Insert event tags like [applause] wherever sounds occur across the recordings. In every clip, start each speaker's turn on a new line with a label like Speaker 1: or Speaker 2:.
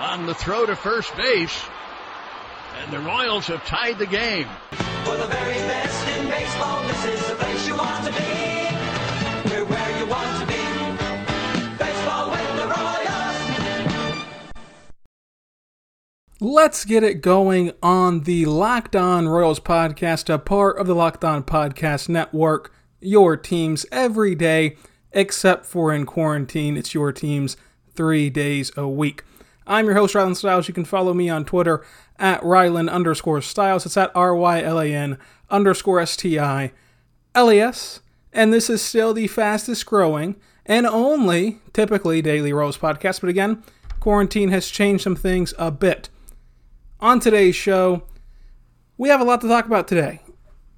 Speaker 1: on the throw to first base. And the Royals have tied the game.
Speaker 2: For the very best in baseball, this is the place you want to be. We're where you want to be. Baseball with the Royals.
Speaker 3: Let's get it going on the Locked On Royals podcast, a part of the Locked On Podcast Network. Your teams every day, except for in quarantine. It's your teams three days a week. I'm your host, Rylan Stiles. You can follow me on Twitter at Rylan underscore Stiles. It's at R Y L A N underscore S T I L E S. And this is still the fastest growing and only typically daily Royals podcast. But again, quarantine has changed some things a bit. On today's show, we have a lot to talk about today.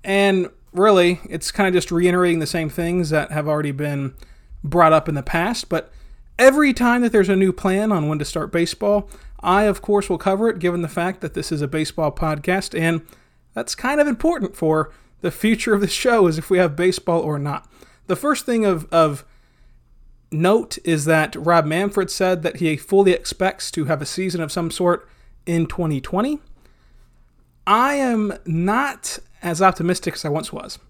Speaker 3: And really, it's kind of just reiterating the same things that have already been brought up in the past. But every time that there's a new plan on when to start baseball, I, of course, will cover it given the fact that this is a baseball podcast. And that's kind of important for the future of the show is if we have baseball or not. The first thing of, of note is that Rob Manfred said that he fully expects to have a season of some sort in 2020. I am not as optimistic as I once was.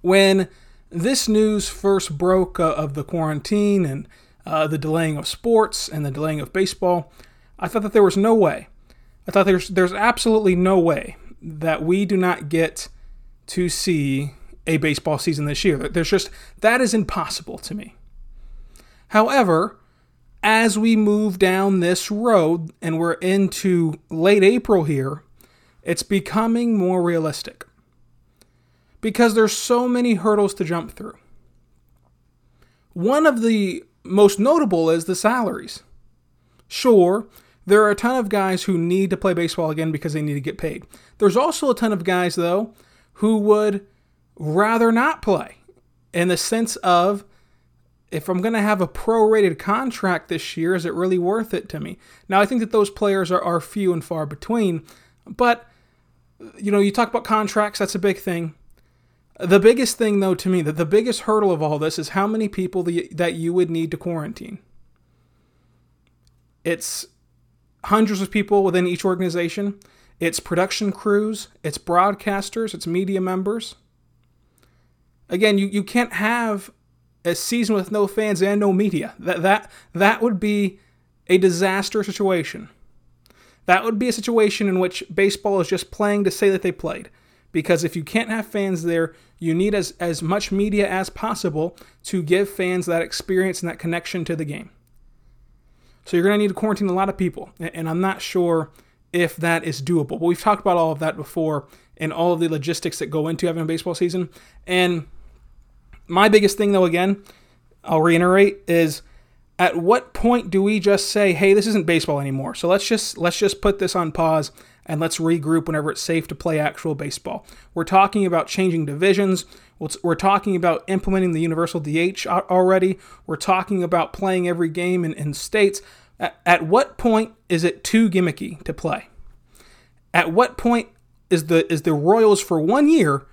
Speaker 3: When this news first broke uh, of the quarantine and uh, the delaying of sports and the delaying of baseball, I thought that there was no way. I thought there's there's absolutely no way that we do not get to see a baseball season this year. There's just that is impossible to me. However, as we move down this road and we're into late April here, it's becoming more realistic. Because there's so many hurdles to jump through. One of the most notable is the salaries. Sure, there are a ton of guys who need to play baseball again because they need to get paid. There's also a ton of guys, though, who would rather not play in the sense of if I'm going to have a prorated contract this year, is it really worth it to me? Now, I think that those players are, are few and far between, but you know, you talk about contracts, that's a big thing. The biggest thing, though, to me, that the biggest hurdle of all this is how many people the, that you would need to quarantine. It's hundreds of people within each organization. It's production crews, it's broadcasters, it's media members. Again, you, you can't have a season with no fans and no media. That that that would be a disaster situation. That would be a situation in which baseball is just playing to say that they played. Because if you can't have fans there, you need as, as much media as possible to give fans that experience and that connection to the game. So you're going to need to quarantine a lot of people. And I'm not sure if that is doable. But we've talked about all of that before and all of the logistics that go into having a baseball season. And my biggest thing, though, again, I'll reiterate, is at what point do we just say, "Hey, this isn't baseball anymore"? So let's just let's just put this on pause and let's regroup whenever it's safe to play actual baseball. We're talking about changing divisions. We're talking about implementing the universal DH already. We're talking about playing every game in, in states. At, at what point is it too gimmicky to play? At what point is the is the Royals for one year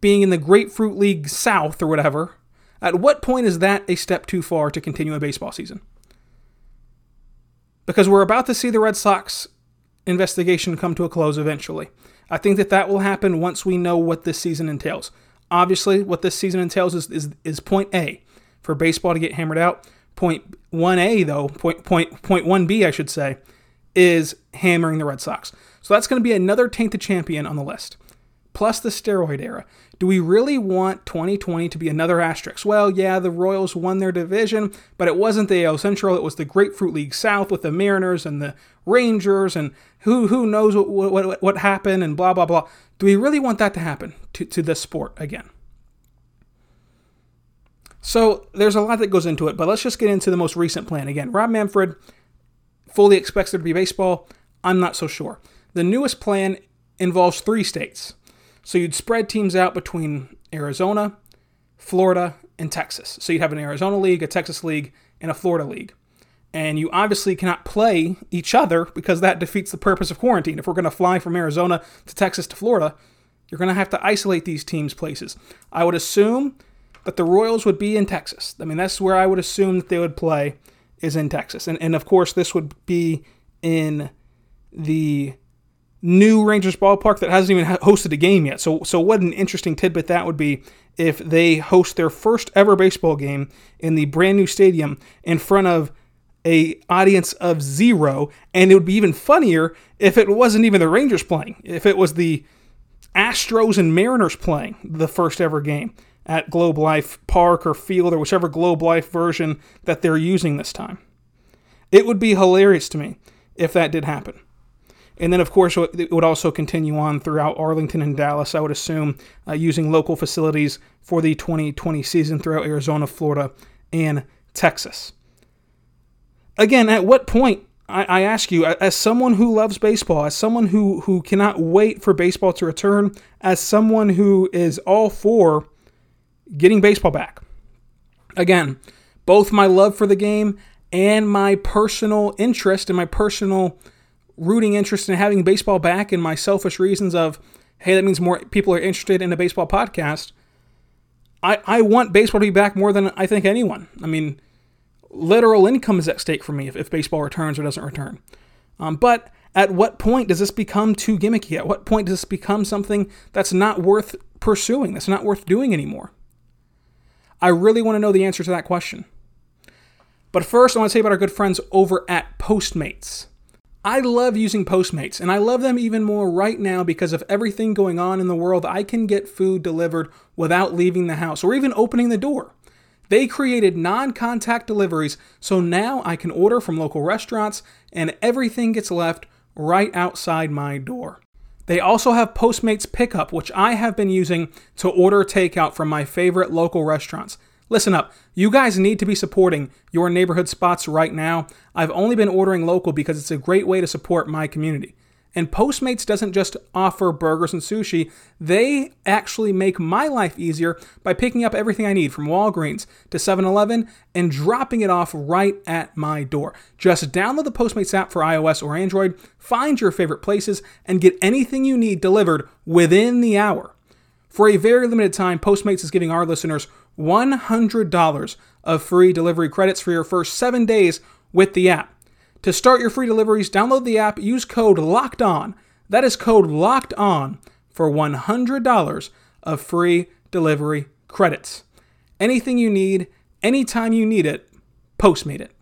Speaker 3: being in the Grapefruit League South or whatever, at what point is that a step too far to continue a baseball season? Because we're about to see the Red Sox investigation come to a close eventually. I think that that will happen once we know what this season entails. Obviously, what this season entails is, is, is point A for baseball to get hammered out. Point 1A, though, point, point, point 1B, I should say, is hammering the Red Sox. So that's going to be another tainted champion on the list plus the steroid era. Do we really want 2020 to be another asterisk? Well, yeah, the Royals won their division, but it wasn't the AL Central. It was the Grapefruit League South with the Mariners and the Rangers, and who who knows what what, what happened and blah blah blah. Do we really want that to happen to, to this sport again? So there's a lot that goes into it, but let's just get into the most recent plan again. Rob Manfred fully expects there to be baseball? I'm not so sure. The newest plan involves three states. So you'd spread teams out between Arizona, Florida, and Texas. So you'd have an Arizona league, a Texas league, and a Florida league. And you obviously cannot play each other because that defeats the purpose of quarantine. If we're going to fly from Arizona to Texas to Florida, you're going to have to isolate these teams' places. I would assume that the Royals would be in Texas. I mean, that's where I would assume that they would play is in Texas. And, and of course, this would be in the new Rangers ballpark that hasn't even hosted a game yet. So, so what an interesting tidbit that would be if they host their first ever baseball game in the brand new stadium in front of a audience of zero. And it would be even funnier if it wasn't even the Rangers playing if it was the Astros and Mariners playing the first ever game at Globe Life Park or Field or whichever Globe Life version that they're using this time. It would be hilarious to me if that did happen and then, of course, it would also continue on throughout Arlington and Dallas, I would assume, uh, using local facilities for the 2020 season throughout Arizona, Florida, and Texas. Again, at what point, I, I ask you, as someone who loves baseball, as someone who, who cannot wait for baseball to return, as someone who is all for getting baseball back, again, both my love for the game and my personal interest and my personal rooting interest in having baseball back and my selfish reasons of, hey, that means more people are interested in a baseball podcast. I, I want baseball to be back more than I think anyone. I mean, literal income is at stake for me if, if baseball returns or doesn't return. Um, but at what point does this become too gimmicky? At what point does this become something that's not worth pursuing, that's not worth doing anymore? I really want to know the answer to that question. But first, I want to say about our good friends over at Postmates. I love using Postmates, and I love them even more right now because of everything going on in the world. I can get food delivered without leaving the house or even opening the door. They created non contact deliveries, so now I can order from local restaurants and everything gets left right outside my door. They also have Postmates Pickup, which I have been using to order takeout from my favorite local restaurants. Listen up, you guys need to be supporting your neighborhood spots right now. I've only been ordering local because it's a great way to support my community. And Postmates doesn't just offer burgers and sushi, they actually make my life easier by picking up everything I need from Walgreens to 7 Eleven and dropping it off right at my door. Just download the Postmates app for iOS or Android, find your favorite places, and get anything you need delivered within the hour. For a very limited time, Postmates is giving our listeners $100 of free delivery credits for your first seven days with the app. To start your free deliveries, download the app, use code LOCKED ON. That is code LOCKED ON for $100 of free delivery credits. Anything you need, anytime you need it, Postmate it.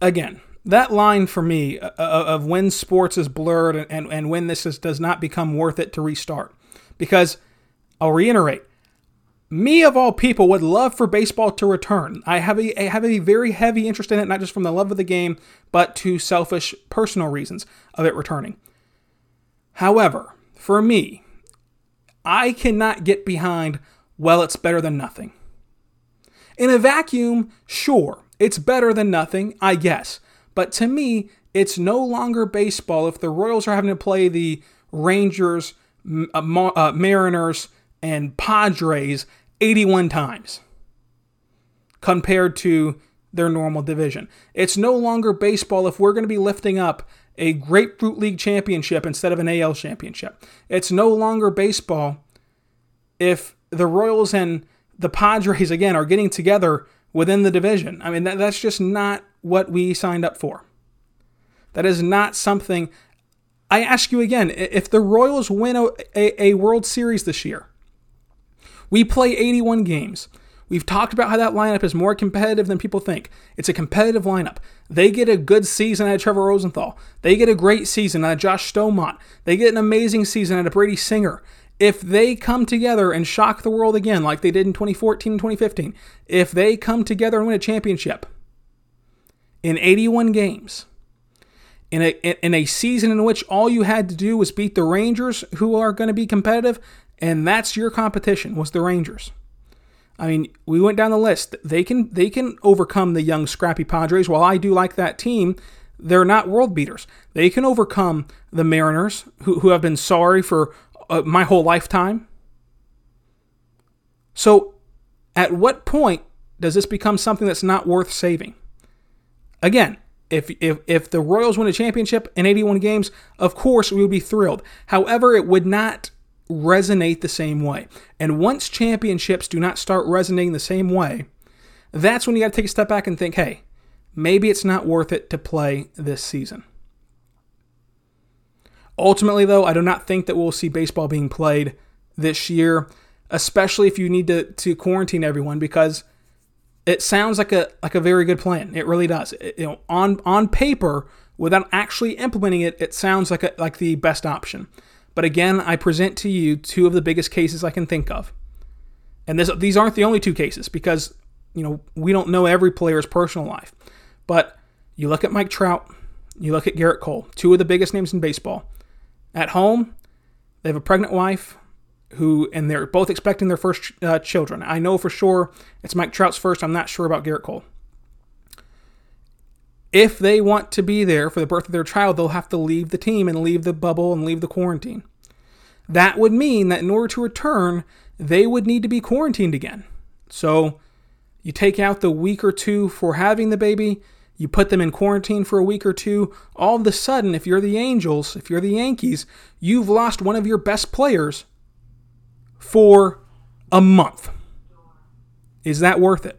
Speaker 3: Again, that line for me uh, uh, of when sports is blurred and, and when this is, does not become worth it to restart. Because I'll reiterate. Me of all people would love for baseball to return. I have a I have a very heavy interest in it, not just from the love of the game, but to selfish personal reasons of it returning. However, for me, I cannot get behind, well, it's better than nothing. In a vacuum, sure, it's better than nothing, I guess. But to me, it's no longer baseball if the Royals are having to play the Rangers, uh, uh, Mariners, and Padres 81 times compared to their normal division. It's no longer baseball if we're going to be lifting up a Grapefruit League championship instead of an AL championship. It's no longer baseball if the Royals and the Padres, again, are getting together within the division. I mean, that, that's just not what we signed up for. That is not something. I ask you again if the Royals win a, a, a World Series this year, we play 81 games. We've talked about how that lineup is more competitive than people think. It's a competitive lineup. They get a good season out of Trevor Rosenthal. They get a great season out of Josh Staumont. They get an amazing season out of Brady Singer. If they come together and shock the world again, like they did in 2014 and 2015, if they come together and win a championship in 81 games, in a, in a season in which all you had to do was beat the Rangers, who are going to be competitive, and that's your competition was the Rangers. I mean, we went down the list. They can they can overcome the young scrappy Padres. While I do like that team, they're not world beaters. They can overcome the Mariners, who, who have been sorry for uh, my whole lifetime. So, at what point does this become something that's not worth saving? Again, if, if, if the Royals win a championship in 81 games, of course we would be thrilled. However, it would not resonate the same way. And once championships do not start resonating the same way, that's when you got to take a step back and think, hey, maybe it's not worth it to play this season. Ultimately, though, I do not think that we'll see baseball being played this year, especially if you need to, to quarantine everyone, because it sounds like a like a very good plan. It really does. It, you know, on on paper, without actually implementing it, it sounds like a, like the best option. But again, I present to you two of the biggest cases I can think of. And this, these aren't the only two cases because, you know, we don't know every player's personal life. But you look at Mike Trout, you look at Gerrit Cole, two of the biggest names in baseball. At home, they have a pregnant wife who, and they're both expecting their first uh, children. I know for sure it's Mike Trout's first. I'm not sure about Gerrit Cole. If they want to be there for the birth of their child, they'll have to leave the team and leave the bubble and leave the quarantine. That would mean that in order to return, they would need to be quarantined again. So you take out the week or two for having the baby, you put them in quarantine for a week or two. All of a sudden, if you're the Angels, if you're the Yankees, you've lost one of your best players for a month. Is that worth it?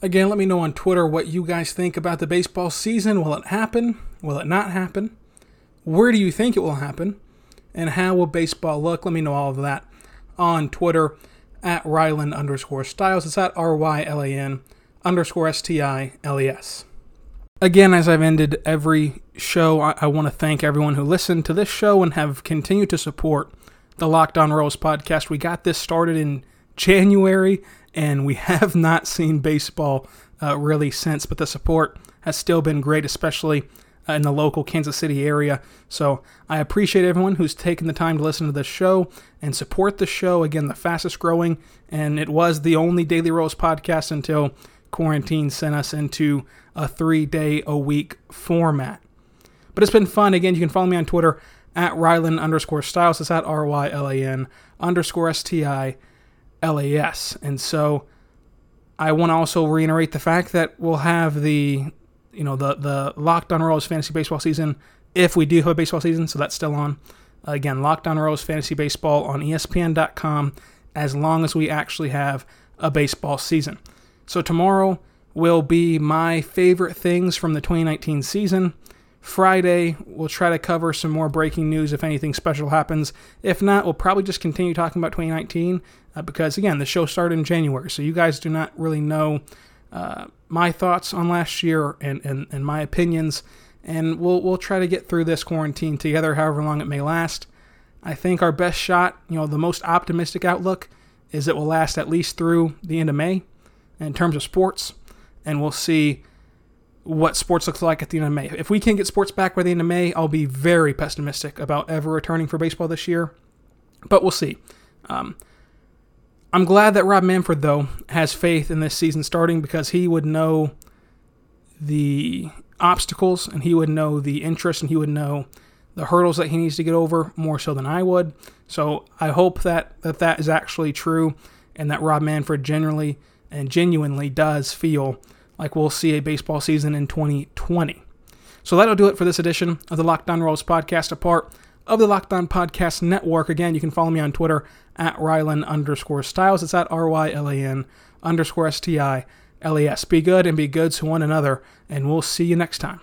Speaker 3: Again, let me know on Twitter what you guys think about the baseball season. Will it happen? Will it not happen? Where do you think it will happen? And how will baseball look? Let me know all of that on Twitter at Rylan underscore Stiles. It's at R Y L A N underscore S T I L E S. Again, as I've ended every show, I, I want to thank everyone who listened to this show and have continued to support the Locked On Royals podcast. We got this started in January and we [laughs] have not seen baseball uh, really since, but the support has still been great, especially uh, in the local Kansas City area. So I appreciate everyone who's taken the time to listen to this show and support the show. Again, the fastest growing, and it was the only Daily Royals podcast until quarantine sent us into a three day a week format. But it's been fun. Again, you can follow me on Twitter at Rylan underscore Stiles. It's at R Y L A N underscore S T I L A S. And so I want to also reiterate the fact that we'll have the you know the the Locked On Royals fantasy baseball season if we do have a baseball season, so that's still on. Again, Locked On Royals fantasy baseball on ESPN.com as long as we actually have a baseball season. So tomorrow will be my favorite things from the 2019 season. Friday, we'll try to cover some more breaking news if anything special happens. If not, we'll probably just continue talking about 2019 uh, because, again, the show started in January, so you guys do not really know uh, my thoughts on last year and, and, and my opinions. And we'll, we'll try to get through this quarantine together, however long it may last. I think our best shot, you know, the most optimistic outlook is it will last at least through the end of May in terms of sports. And we'll see what sports looks like at the end of May. If we can't get sports back by the end of May, I'll be very pessimistic about ever returning for baseball this year. But we'll see. Um, I'm glad that Rob Manfred, though, has faith in this season starting because he would know the obstacles and he would know the interest and he would know the hurdles that he needs to get over more so than I would. So I hope that that, that is actually true and that Rob Manfred generally and genuinely does feel like we'll see a baseball season in 2020. So that'll do it for this edition of the Locked On Royals podcast, a part of the Locked On Podcast Network. Again, you can follow me on Twitter at Rylan underscore Stiles. It's at R Y L A N underscore S T I L E S. Be good and be good to one another, and we'll see you next time.